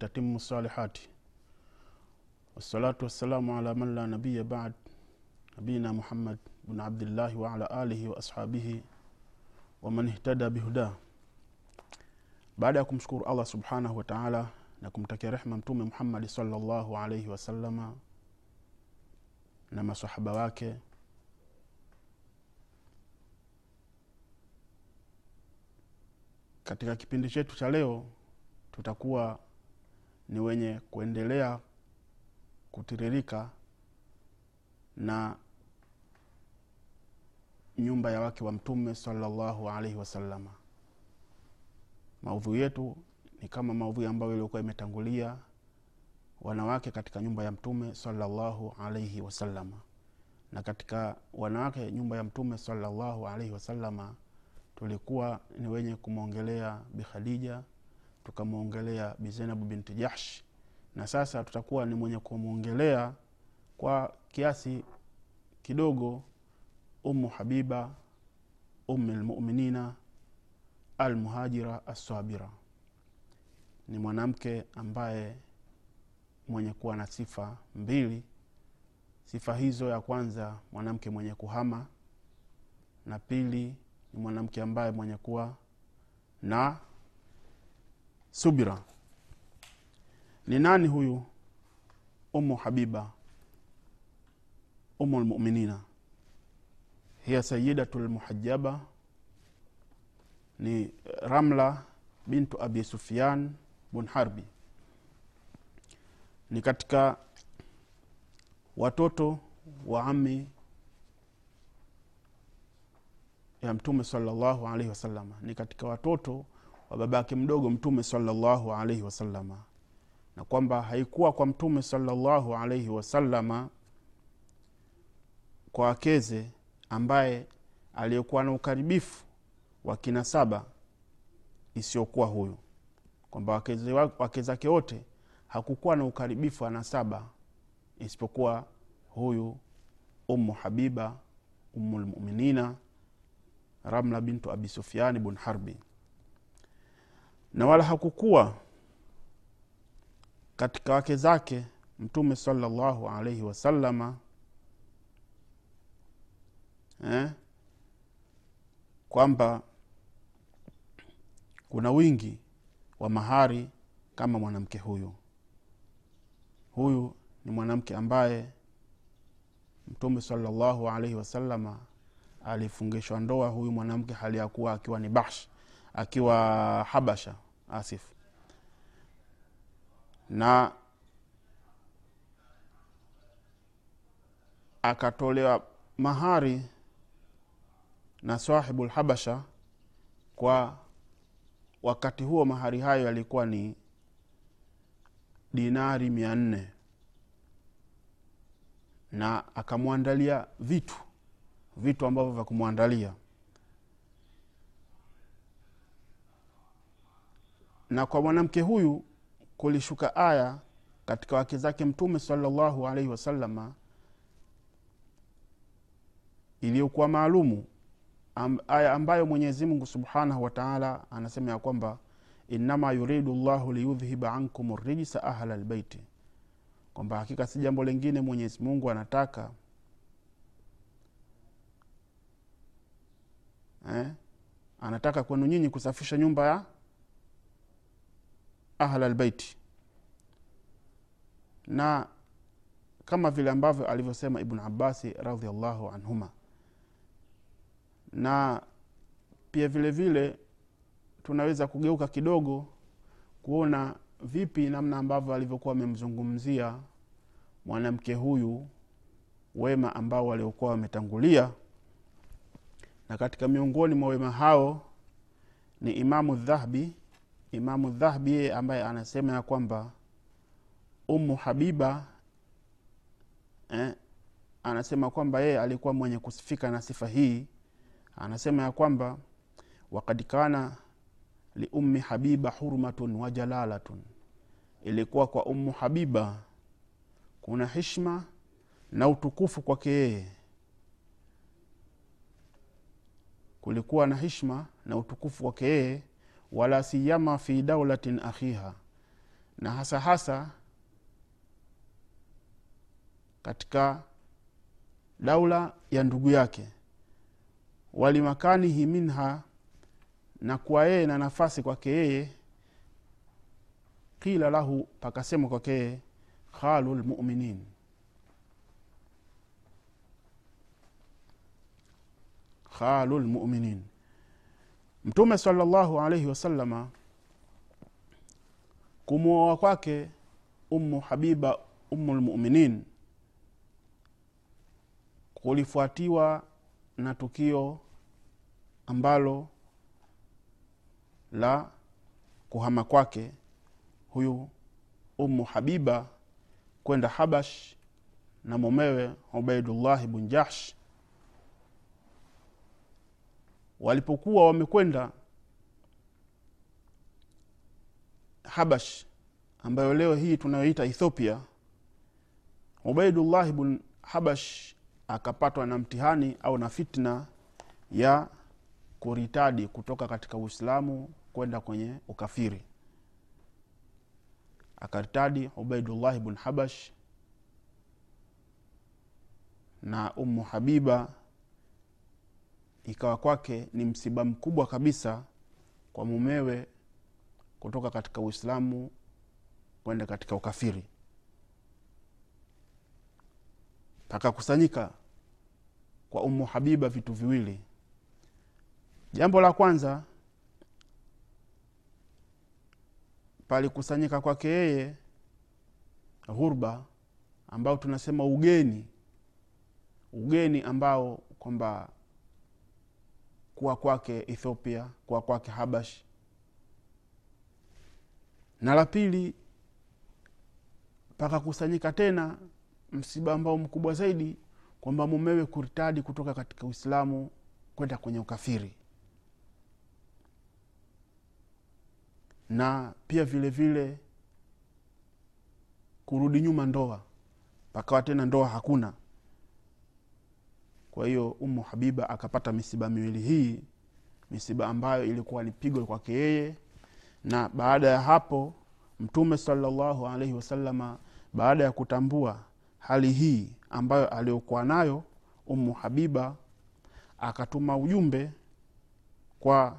tatimu salihati. Wassalatu wassalamu ala man la nabiya bad. Nabiyina muhammad bn abdillahi waala alihi wa ashabihi waman ihtada bihuda. Baada ya kumshukuru allah subhanahu wa taala na kumtakia rehma mtume muhammadi salllahu alaihi wasalama na masahaba wake katika kipindi chetu cha leo tutakuwa ni wenye kuendelea kutiririka na nyumba ya wake wa mtume salallahu alaihi wasalama maudhui yetu ni kama maudhui ambayo iliokuwa imetangulia wanawake katika nyumba ya mtume salallahu alaihi wasalama na katika wanawake nyumba ya mtume salallahu alaihi wasalama tulikuwa ni wenye kumwongelea bi khadija tukamwongelea bizenabu binti jahsh. Na sasa tutakuwa ni mwenye kumwongelea kwa kiasi kidogo umu habiba umu lmuminina almuhajira assabira. Ni mwanamke ambaye mwenye kuwa na sifa mbili. Sifa hizo ya kwanza mwanamke mwenye kuhama. Na pili ni mwanamke ambaye mwenye kuwa na subira. Ni nani huyu? Umu habiba. Umu lmuminina hiya sayidatu lmuhajaba ni ramla bintu abi sufyan bun harbi. Ni katika watoto wa ami ya mtume salllahu alaihi wasalama ni katika watoto wa babake mdogo mtume salallahu alaihi wasalama na kwamba haikuwa kwa mtume salallahu alaihi wasalama kwa wakeze ambaye aliyekuwa na ukaribifu wa kinasaba isiyokuwa huyu kwamba wakeze, wake zake wote hakukuwa na ukaribifu wa nasaba isipokuwa huyu umu habiba ummulmuminina ramla bintu abi sufiani bun harbi na wala hakukuwa katika wake zake mtume salallahu alaihi wasalama eh, kwamba kuna wingi wa mahari kama mwanamke huyu. Huyu ni mwanamke ambaye mtume salallahu alaihi wasalama alifungishwa ndoa huyu mwanamke hali ya kuwa akiwa ni bahsh akiwa habasha asif. Na akatolewa mahari na sahibu lhabasha kwa wakati huo mahari hayo yalikuwa ni dinari mia nne. Na akamwandalia vitu vitu ambavyo vya kumwandalia na kwa mwanamke huyu kulishuka aya katika wake zake mtume salallahu alaihi wasalama iliyokuwa maalumu aya ambayo mwenyezi mungu subhanahu wataala anasema ya kwamba innama yuridu llahu liyudhhiba ankum rijsa ahla lbeiti kwamba hakika si jambo lingine mwenyezi mungu anataka eh? anataka kwenu nyinyi kusafisha nyumba ya ahla lbeiti na kama vile ambavyo alivyosema ibnu abasi radiallahu anhuma. Na pia vile vile tunaweza kugeuka kidogo kuona vipi namna ambavyo alivyokuwa amemzungumzia mwanamke huyu wema ambao waliokuwa wametangulia. Na katika miongoni mwa wema hao ni imamu dhahbi imamu dhahbi yeye ambaye anasema ya kwamba umu habiba eh, anasema kwamba yeye alikuwa mwenye kusifika na sifa hii. Anasema ya kwamba wakad kana liummi habiba hurmatun wa jalalatun. Ilikuwa kwa ummu habiba kuna hishma na utukufu kwake yeye. Kulikuwa na hishma na utukufu kwake yeye wala siyama fi daulatin akhiha. Na hasa hasa katika daula ya ndugu yake. Walimakanihi minha na kuwa yeye na nafasi kwake yeye qila lahu pakasema kwake yeye khalu lmuminin khalu lmuminin mtume salllahu alaihi wasalama kumwoa kwake ummu habiba ummu lmuminin kulifuatiwa na tukio ambalo la kuhama kwake huyu ummu habiba kwenda habash na mumewe ubaidullahi bn jahsh walipokuwa wamekwenda habash ambayo leo hii tunayoita ethiopia ubaidullahi bn habash akapatwa na mtihani au na fitna ya kuritadi kutoka katika uislamu kwenda kwenye ukafiri. Akaritadi ubaidullahi bn habash na umu habiba ikawa kwake ni msiba mkubwa kabisa kwa mumewe kutoka katika uislamu kwenda katika ukafiri. Pakakusanyika kwa umu habiba vitu viwili. Jambo la kwanza palikusanyika kwake yeye ghurba ambao tunasema ugeni. Ugeni ambao kwamba kuwa kwake ethiopia kuwa kwake habash. Na la pili pakakusanyika tena msiba ambao mkubwa zaidi kwamba mumewe kuritadi kutoka katika uislamu kwenda kwenye ukafiri. Na pia vile vile kurudi nyuma ndoa. Pakawa tena ndoa hakuna kwa hiyo umu habiba akapata misiba miwili hii misiba ambayo ilikuwa ni pigo kwake yeye. Na baada ya hapo mtume salallahu alaihi wasalama baada ya kutambua hali hii ambayo aliyokuwa nayo umu habiba akatuma ujumbe kwa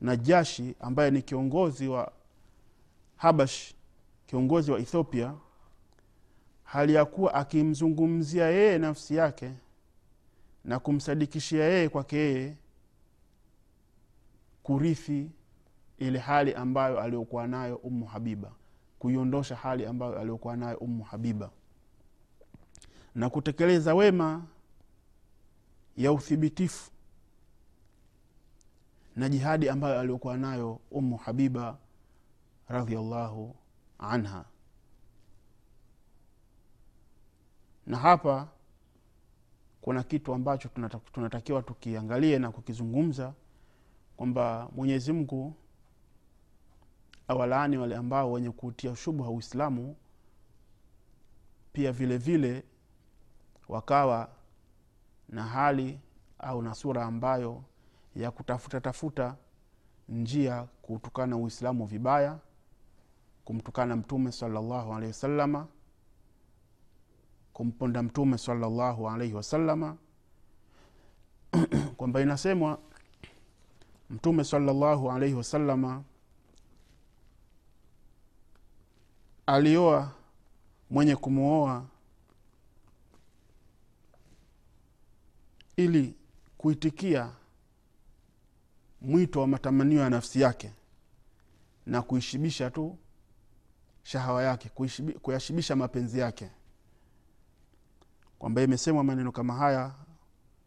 najashi ambaye ni kiongozi wa habash kiongozi wa ethiopia hali ya kuwa akimzungumzia yeye nafsi yake na kumsadikishia yeye kwake yeye kurithi ile hali ambayo aliyokuwa nayo umu habiba kuiondosha hali ambayo aliyokuwa nayo umu habiba na kutekeleza wema ya uthibitifu na jihadi ambayo aliyokuwa nayo umu habiba radiallahu anha na hapa kuna kitu ambacho tunatakiwa tukiangalie na kukizungumza kwamba mwenyezi mungu awalaani wale ambao wenye kuutia shubha uislamu pia vile vile wakawa na hali au na sura ambayo ya kutafuta tafuta njia kutukana uislamu vibaya kumtukana mtume salallahu alehi wasalama kumponda mtume salallahu alaihi wasalama kwamba inasemwa mtume salallahu alaihi wasalama alioa mwenye kumwoa ili kuitikia mwito wa matamanio ya nafsi yake na kuishibisha tu shahawa yake kuyashibisha mapenzi yake kwamba imesemwa maneno kama haya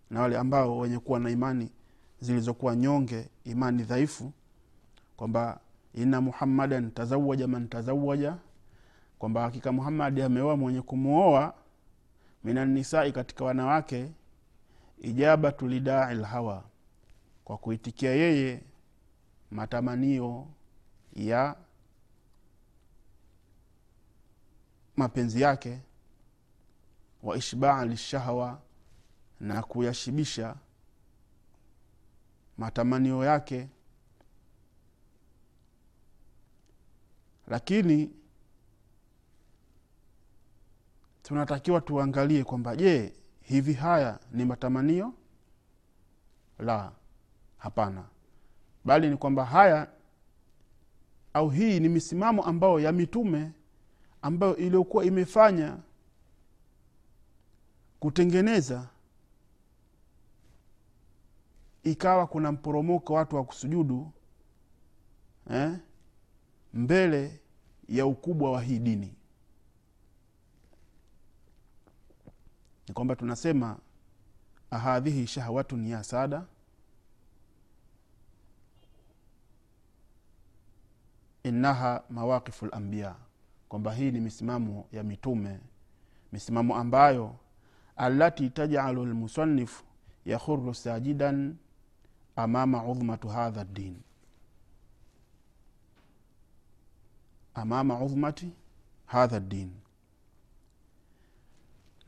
na wale ambao wenye kuwa na imani zilizokuwa nyonge imani dhaifu kwamba inna muhammadan tazawaja man tazawaja kwamba hakika muhammadi ameoa mwenye kumwoa minanisai katika wanawake ijabatu lidai lhawa kwa kuitikia yeye matamanio ya mapenzi yake wa ishbaa lishahwa na kuyashibisha matamanio yake. Lakini tunatakiwa tuangalie kwamba je hivi haya ni matamanio? La hapana. Bali ni kwamba haya au hii ni misimamo ambayo ya mitume ambayo iliyokuwa imefanya kutengeneza ikawa kuna mporomoko watu wa kusujudu eh, mbele ya ukubwa wa hii dini. Ni kwamba tunasema ahadhihi shahwatun ya sada innaha mawaqifu lambiya kwamba hii ni misimamo ya mitume misimamo ambayo alati tajalu lmusannifu yakhuru sajidan amama udhmatu hadha ddin amama udhmati hadha ddin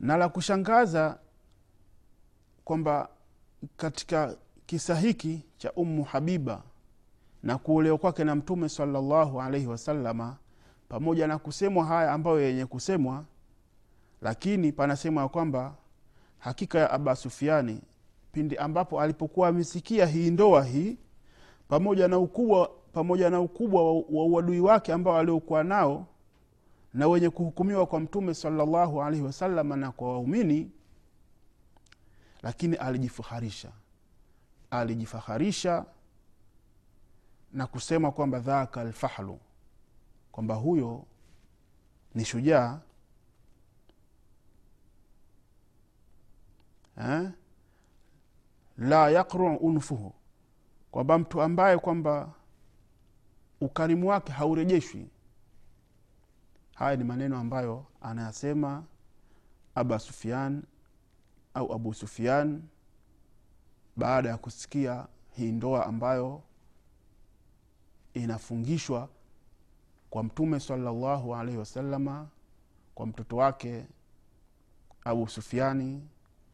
na la kushangaza kwamba katika kisa hiki cha ummu habiba na kuolewa kwake na mtume salallahu alaihi wasalama pamoja na kusemwa haya ambayo yenye kusemwa lakini panasemwa ya kwamba hakika ya aba sufiani pindi ambapo alipokuwa amesikia hii ndoa hii pamoja na ukubwa pamoja na ukubwa wa, uadui wake ambao aliokuwa nao na wenye kuhukumiwa kwa mtume salallahu alaihi wasalama na kwa waumini lakini alijifaharisha. Alijifaharisha na kusema kwamba dhaka lfahlu kwamba huyo ni shujaa eh? la yaqru unfuhu kwamba mtu ambaye kwamba ukarimu wake haurejeshwi haya ni maneno ambayo anayasema aba sufian au abu sufian baada ya kusikia hii ndoa ambayo inafungishwa kwa mtume salallahu alaihi wasalama kwa mtoto wake abu sufiani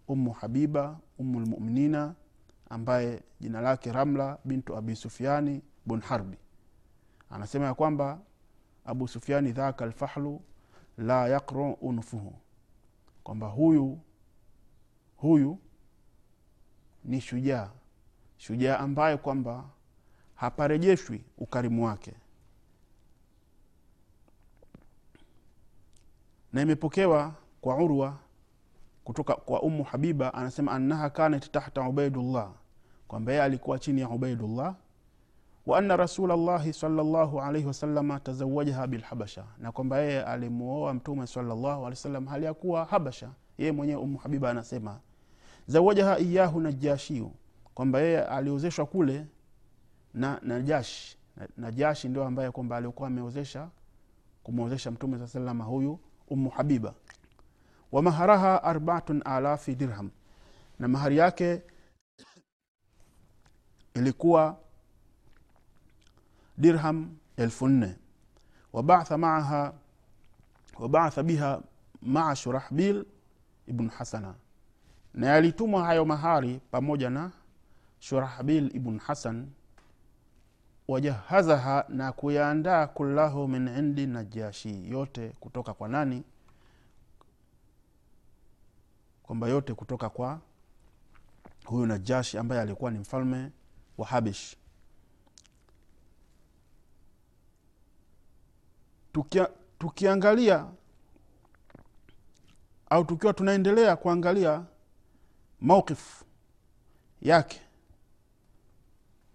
ummu habiba ummu lmuminina ambaye jina lake ramla bintu abi sufiani bun harbi anasema ya kwamba abu sufiani dhaka lfahlu la yaqru unfuhu kwamba huyu huyu ni shujaa. Shujaa ambaye kwamba haparejeshwi ukarimu wake. Na imepokewa kwa urwa kutoka kwa umu habiba anasema annaha kanat tahta ubaidullah kwamba yeye alikuwa chini ya ubaidullah wa anna rasulllahi salllahu alaihi wasalama tazawajaha bilhabasha na kwamba yeye alimuoa mtume salllahu alehi wasallam hali ya kuwa habasha. Yeye mwenyewe umu habiba anasema zawajaha iyahu najashiu kwamba yeye aliozeshwa kule na najashi. Najashi ndio ambaye kwamba alikuwa ameozesha kumwozesha mtume saa salama huyu umu habiba wa maharaha arbaatun alafi dirham. Na mahari yake ilikuwa dirham elfu nne. Wabatha biha maa shurahbil ibnu hasana. Na yalitumwa hayo mahari pamoja na shurahbil ibn hasan. Wajahazaha na kuyaandaa kullahu min indi najashi yote kutoka kwa nani kwamba yote kutoka kwa huyu najashi ambaye alikuwa ni mfalme wa habish Tukia, tukiangalia au tukiwa tunaendelea kuangalia mauqif yake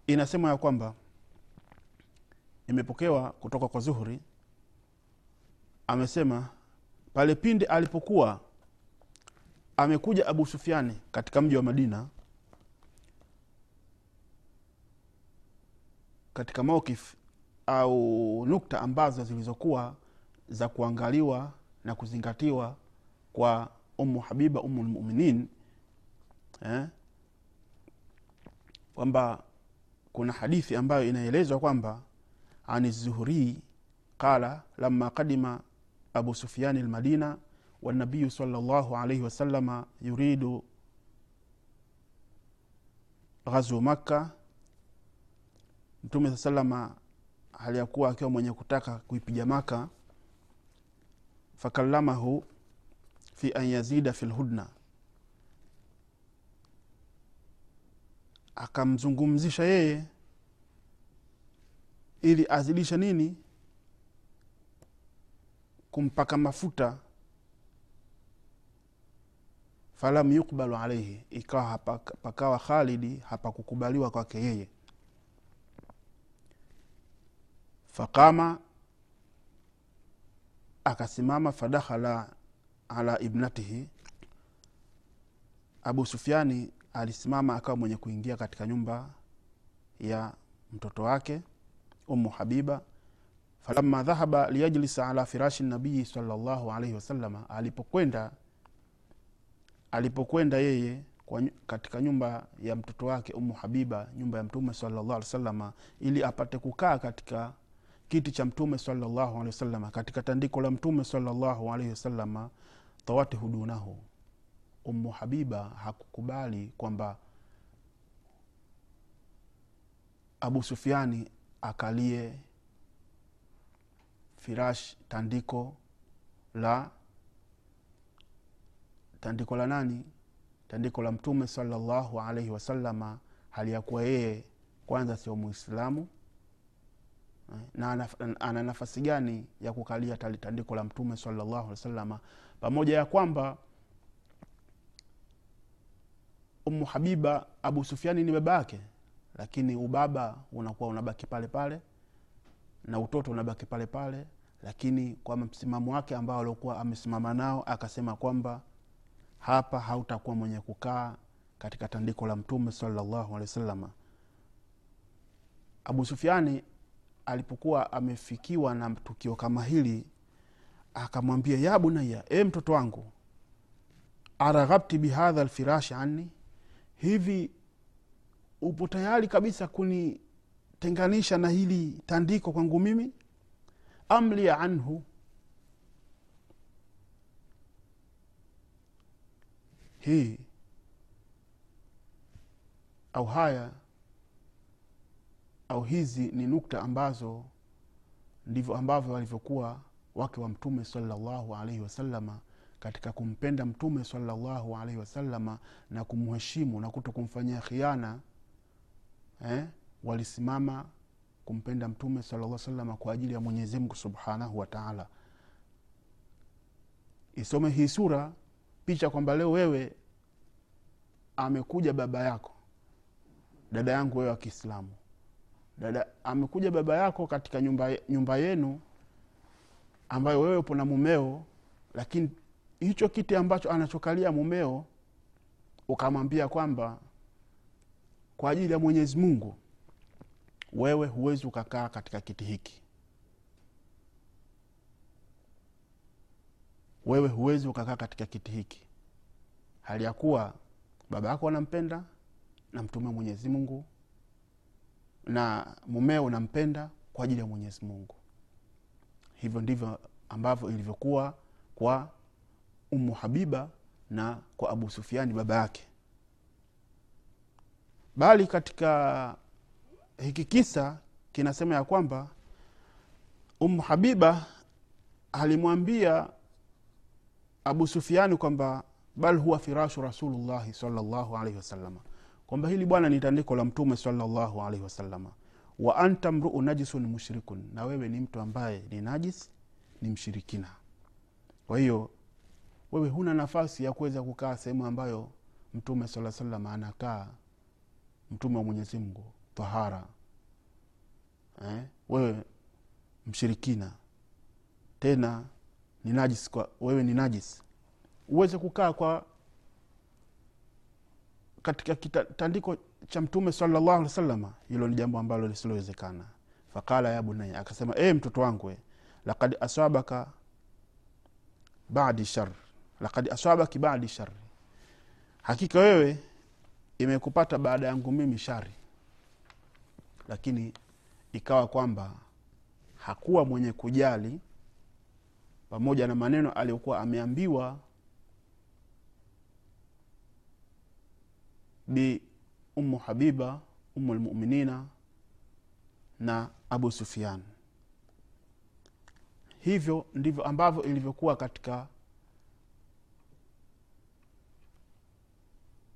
inasema ya kwamba imepokewa kutoka kwa zuhuri amesema pale pindi alipokuwa amekuja abu sufiani katika mji wa madina katika maukif au nukta ambazo zilizokuwa za kuangaliwa na kuzingatiwa kwa umu habiba umulmuminin eh? kwamba kuna hadithi ambayo inaelezwa kwamba ani zuhurii qala lama qadima abu sufiani lmadina wanabiyu الله alaihi وسلم yuridu غزو makka. Mtume saa salama hali ya kuwa akiwa mwenye kutaka kuipiga maka fakallamahu fi an yazida fi lhudna akamzungumzisha yeye ili azidishe nini? Kumpaka mafuta falam yukbalu alaihi ikawa hapa, pakawa khalidi hapakukubaliwa kwake yeye. Faqama akasimama fadakhala ala ibnatihi. Abu sufiani alisimama akawa mwenye kuingia katika nyumba ya mtoto wake umu habiba. Falamma dhahaba liyajlisa ala firashi nabiyi salllahu alaihi wasalama alipokwenda alipokwenda yeye kwa, katika nyumba ya mtoto wake umu habiba nyumba ya mtume salllah alih wasalama ili apate kukaa katika kiti cha mtume salllahu alehi wasalama katika tandiko la mtume salllahu alaihi wasalama tawati hudunahu umu habiba hakukubali kwamba abu sufiani akalie firash tandiko la tandiko la nani? Tandiko la mtume salallahu alaihi wasalama hali ya kuwa yeye kwanza sio muislamu eh, na ana- nafasi gani ya kukalia tandiko la mtume salallahu alih wasalama pamoja ya kwamba umu habiba abu sufiani ni baba yake lakini ubaba unakuwa unabaki pale pale na utoto unabaki pale pale lakini kwa msimamo wake ambao aliokuwa amesimama nao akasema kwamba hapa hautakuwa mwenye kukaa katika tandiko la mtume salallahu alehi wasalama abu sufiani alipokuwa amefikiwa na tukio kama hili akamwambia ya bunaya e mtoto wangu araghabti bihadha lfirashi anni? Hivi upo tayari kabisa kunitenganisha na hili tandiko kwangu mimi? Amlia anhu hii au haya au hizi ni nukta ambazo ndivyo ambavyo walivyokuwa wake wa mtume salallahu alaihi wasalama katika kumpenda mtume salallahu alaihi wasalama na kumheshimu na kuto kumfanyia khiana eh, walisimama kumpenda mtume sala salama kwa ajili ya mwenyezi mungu subhanahu wataala isome hii sura picha kwamba leo wewe amekuja baba yako dada yangu wewe wa kiislamu. Dada amekuja baba yako katika nyumba, nyumba yenu ambayo wewe upo na mumeo lakini hicho kiti ambacho anachokalia mumeo ukamwambia kwamba kwa ajili ya mwenyezi mungu wewe huwezi ukakaa katika kiti hiki wewe huwezi ukakaa katika kiti hiki. Hali ya kuwa baba yako wanampenda na mtume mwenyezi mungu na mumeo unampenda kwa ajili ya mwenyezi mungu. Hivyo ndivyo ambavyo ilivyokuwa kwa umu habiba na kwa abu sufiani baba yake. Bali katika hiki kisa kinasema ya kwamba umu habiba alimwambia abu sufiani kwamba bal huwa firashu rasulullahi salllahu alaihi wasalama kwamba hili bwana ni tandiko la mtume salllahu alaihi wasalama wa anta mruu najisun mushrikun. Na wewe ni mtu ambaye ni najis ni mshirikina. Kwa hiyo wewe huna nafasi ya kuweza kukaa sehemu ambayo mtume saa salam anakaa. Mtume wa mwenyezi mungu tahara. Eh? wewe mshirikina. Tena ni najis kwa, wewe ni najis. Uweze kukaa kwa katika kitandiko cha mtume salllahu alih wasalama hilo ni jambo ambalo lisilowezekana. Faqala ya bunaya akasema e mtoto wangu lakad aswabaka badi shar lakad aswabaki badi shari hakika wewe imekupata baada yangu mimi shari. Lakini ikawa kwamba hakuwa mwenye kujali pamoja na maneno aliyokuwa ameambiwa bi umu habiba lmuminina na abu sufian hivyo ndivyo ambavyo ilivyokuwa katika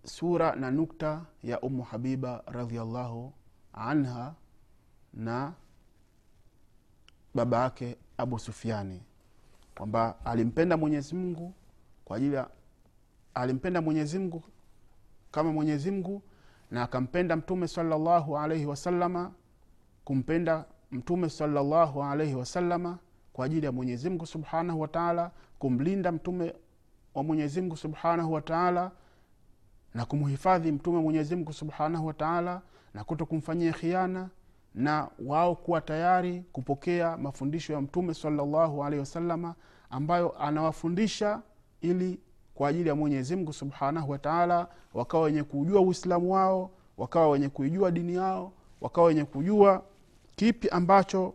sura na nukta ya umu habiba radiallahu anha na baba yake abu sufiani kwamba alimpenda mwenyezi mungu kwa ajili ya alimpenda mwenyezi mungu kama mwenyezi mungu na akampenda mtume salallahu alaihi wasalama kumpenda mtume salallahu alaihi wasalama kwa ajili ya mwenyezi mungu subhanahu wataala kumlinda mtume wa mwenyezi mungu subhanahu wataala na kumhifadhi mtume mwenyezi mungu subhanahu wataala na kuto kumfanyia khiana na wao kuwa tayari kupokea mafundisho ya mtume salallahu alaihi wasalama ambayo anawafundisha ili kwa ajili ya mwenyezi mungu subhanahu wataala wakawa wenye kujua uislamu wao wakawa wenye kuijua dini yao wakawa wenye kujua kipi ambacho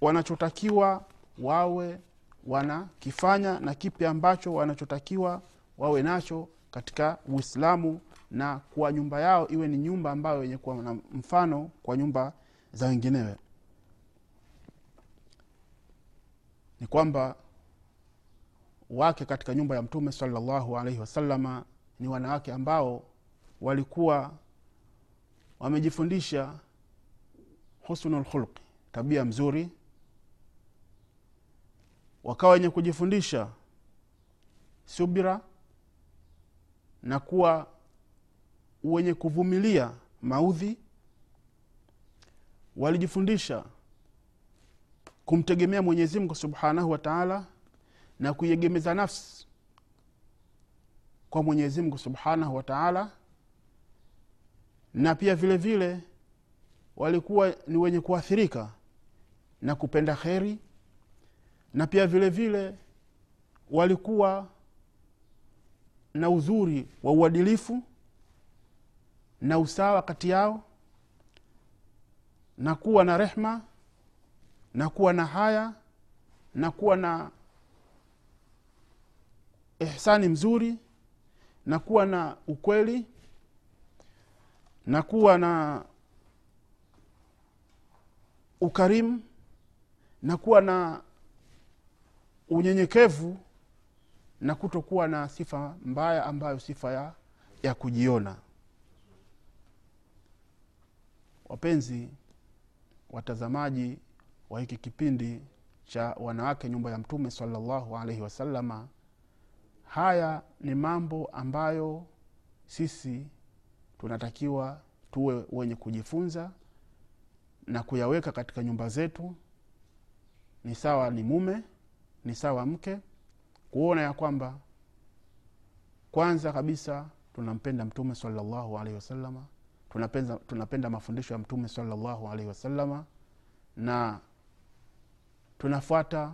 wanachotakiwa wawe wanakifanya na kipi ambacho wanachotakiwa wawe nacho katika uislamu na kuwa nyumba yao iwe ni nyumba ambayo yenye kuwa na mfano kwa nyumba za wenginewe. Ni kwamba wake katika nyumba ya mtume salallahu alaihi wasalama ni wanawake ambao walikuwa wamejifundisha husnu lkhulqi tabia mzuri wakawa wenye kujifundisha subira na kuwa wenye kuvumilia maudhi walijifundisha kumtegemea mwenyezi mungu subhanahu wa taala na kuiegemeza nafsi kwa mwenyezi mungu subhanahu wa taala. Na pia vile vile walikuwa ni wenye kuathirika na kupenda kheri. Na pia vile vile walikuwa na uzuri wa uadilifu na usawa kati yao na kuwa na rehma na kuwa na haya na kuwa na ihsani mzuri na kuwa na ukweli na kuwa na ukarimu na kuwa na unyenyekevu na kutokuwa na sifa mbaya ambayo sifa ya, ya kujiona wapenzi watazamaji wa hiki kipindi cha wanawake nyumba ya mtume salallahu alaihi wasalama haya ni mambo ambayo sisi tunatakiwa tuwe wenye kujifunza na kuyaweka katika nyumba zetu. Ni sawa ni mume ni sawa mke kuona ya kwamba kwanza kabisa tunampenda mtume salallahu alaihi wasalama tunapenda, tunapenda mafundisho ya mtume salallahu alaihi wasalama na tunafuata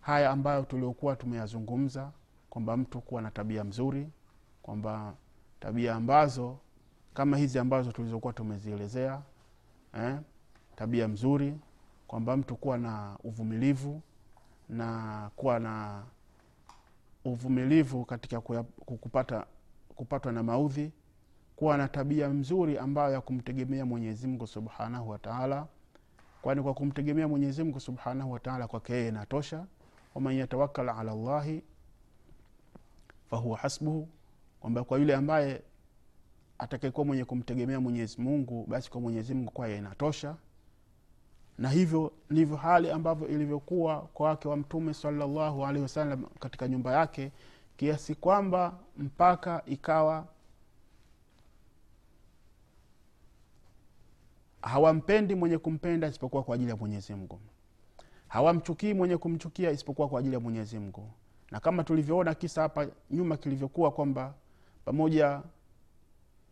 haya ambayo tuliokuwa tumeyazungumza kwamba mtu kuwa na tabia mzuri kwamba tabia ambazo kama hizi ambazo tulizokuwa tumezielezea eh, tabia mzuri kwamba mtu kuwa na uvumilivu na kuwa na uvumilivu katika kupata kupatwa na maudhi kuwa na tabia mzuri ambayo ya kumtegemea mwenyezi mungu subhanahu wataala kwani kwa kumtegemea mwenyezi mungu subhanahu wataala kwake yeye inatosha. Waman yatawakala ala llahi fahuwa hasbuhu. Kwamba kwa yule ambaye atakayekuwa mwenye kumtegemea mwenyezi mungu basi kwa mwenyezi mungu kwaye inatosha. Na hivyo ndivyo hali ambavyo ilivyokuwa kwa wake wa mtume salallahu alaihi wasallam katika nyumba yake kiasi kwamba mpaka ikawa hawampendi mwenye kumpenda isipokuwa kwa ajili ya mwenyezi mungu. Hawamchukii mwenye kumchukia isipokuwa kwa ajili ya mwenyezi mungu. Na kama tulivyoona kisa hapa nyuma kilivyokuwa kwamba pamoja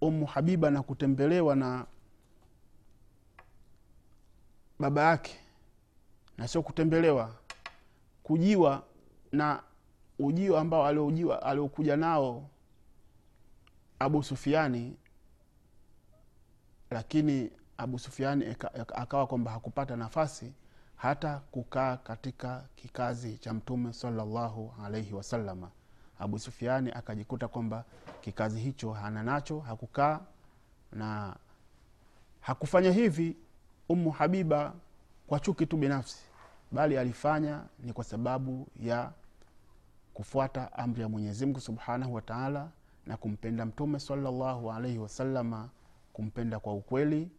umu habiba na kutembelewa na baba yake na sio kutembelewa kujiwa na ujio ambao aliojiwa aliokuja nao abu sufiani lakini abu sufiani akawa kwamba hakupata nafasi hata kukaa katika kikazi cha mtume salallahu alaihi wasalama abu sufiani akajikuta kwamba kikazi hicho hana nacho hakukaa na hakufanya hivi umu habiba kwa chuki tu binafsi bali alifanya ni kwa sababu ya kufuata amri ya mwenyezimngu subhanahu wataala na kumpenda mtume salallahu alaihi wasalama kumpenda kwa ukweli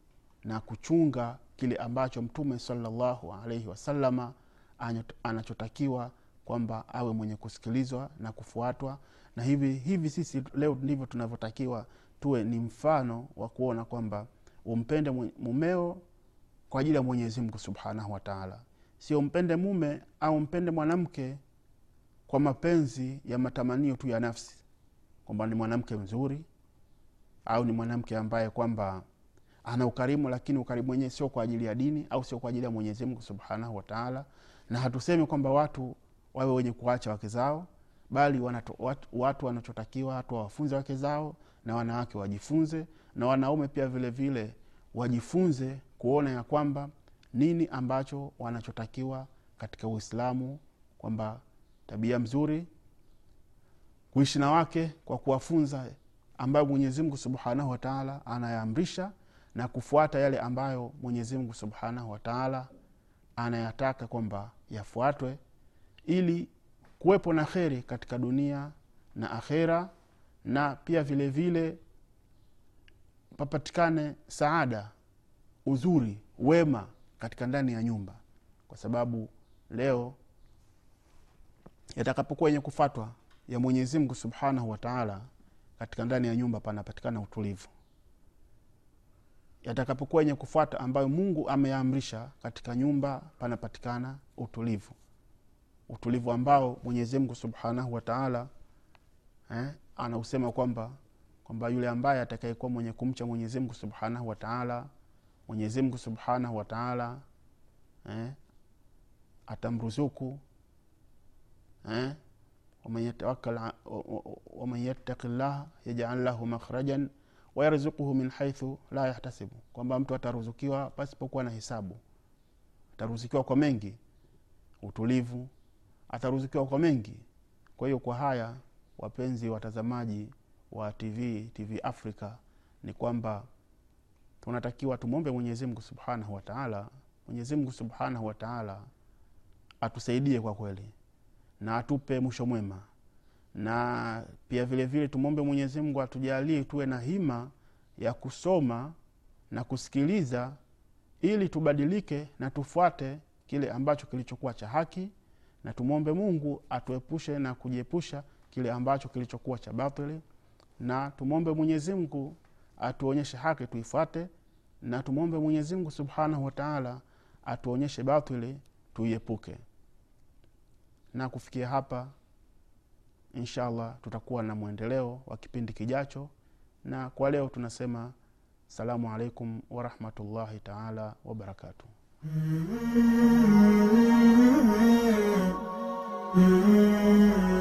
na kuchunga kile ambacho mtume salallahu alaihi wasalama anachotakiwa kwamba awe mwenye kusikilizwa na kufuatwa. Na hivi hivi sisi leo ndivyo tunavyotakiwa tuwe ni mfano wa kuona kwamba umpende mumeo kwa ajili ya mwenyezi mungu subhanahu wataala sio mpende mume au mpende mwanamke kwa mapenzi ya matamanio tu ya nafsi kwamba ni mwanamke mzuri au ni mwanamke ambaye kwamba ana ukarimu lakini ukarimu wenyewe sio kwa ajili ya dini au sio kwa ajili ya mwenyezi mungu subhanahu wataala na hatusemi kwamba watu wawe wenye kuacha wake zao bali wanato, watu, wanachotakiwa watu wawafunze wake zao na wanawake wajifunze na wanaume pia vile vile wajifunze kuona ya kwamba nini ambacho wanachotakiwa katika uislamu kwamba tabia mzuri kuishi na wake kwa kuwafunza ambayo mwenyezimngu subhanahu wataala anayaamrisha na kufuata yale ambayo mwenyezimngu subhanahu wataala anayataka kwamba yafuatwe ili kuwepo na kheri katika dunia na akhera na pia vile vile papatikane saada uzuri wema katika ndani ya nyumba. Kwa sababu leo yatakapokuwa yenye kufatwa ya mwenyezimngu subhanahu wataala katika ndani ya nyumba panapatikana utulivu yatakapokuwa yenye kufuata ambayo mungu ameyaamrisha katika nyumba panapatikana utulivu. Utulivu ambao mwenyezimngu subhanahu wataala eh, anausema kwamba kwamba yule ambaye atakayekuwa mwenye kumcha mwenyezimngu subhanahu wataala mwenyezimngu subhanahu wataala eh, atamruzuku eh, waman yattaki llah yajal lahu makhrajan wayarzukuhu min haithu la yahtasibu. Kwamba mtu ataruzukiwa pasipokuwa na hisabu. Ataruzukiwa kwa mengi utulivu. Ataruzukiwa kwa mengi. Kwa hiyo kwa haya wapenzi watazamaji wa tv tv africa ni kwamba tunatakiwa tumwombe mwenyezimngu subhanahu wataala mwenyezimngu subhanahu wataala atusaidie kwa kweli na atupe mwisho mwema na pia vile vile tumwombe mwenyezimngu atujalie tuwe na hima ya kusoma na kusikiliza ili tubadilike na tufuate kile ambacho kilichokuwa cha haki. Na tumwombe mungu atuepushe na kujiepusha kile ambacho kilichokuwa cha batili. Na tumwombe mwenyezimngu atuonyeshe haki tuifuate. Na tumwombe mwenyezimngu subhanahu wataala atuonyeshe batili tuiepuke. Na kufikia hapa inshallah tutakuwa na mwendeleo wa kipindi kijacho. Na kwa leo tunasema salamu alaikum warahmatullahi taala wabarakatuh Mm-hmm.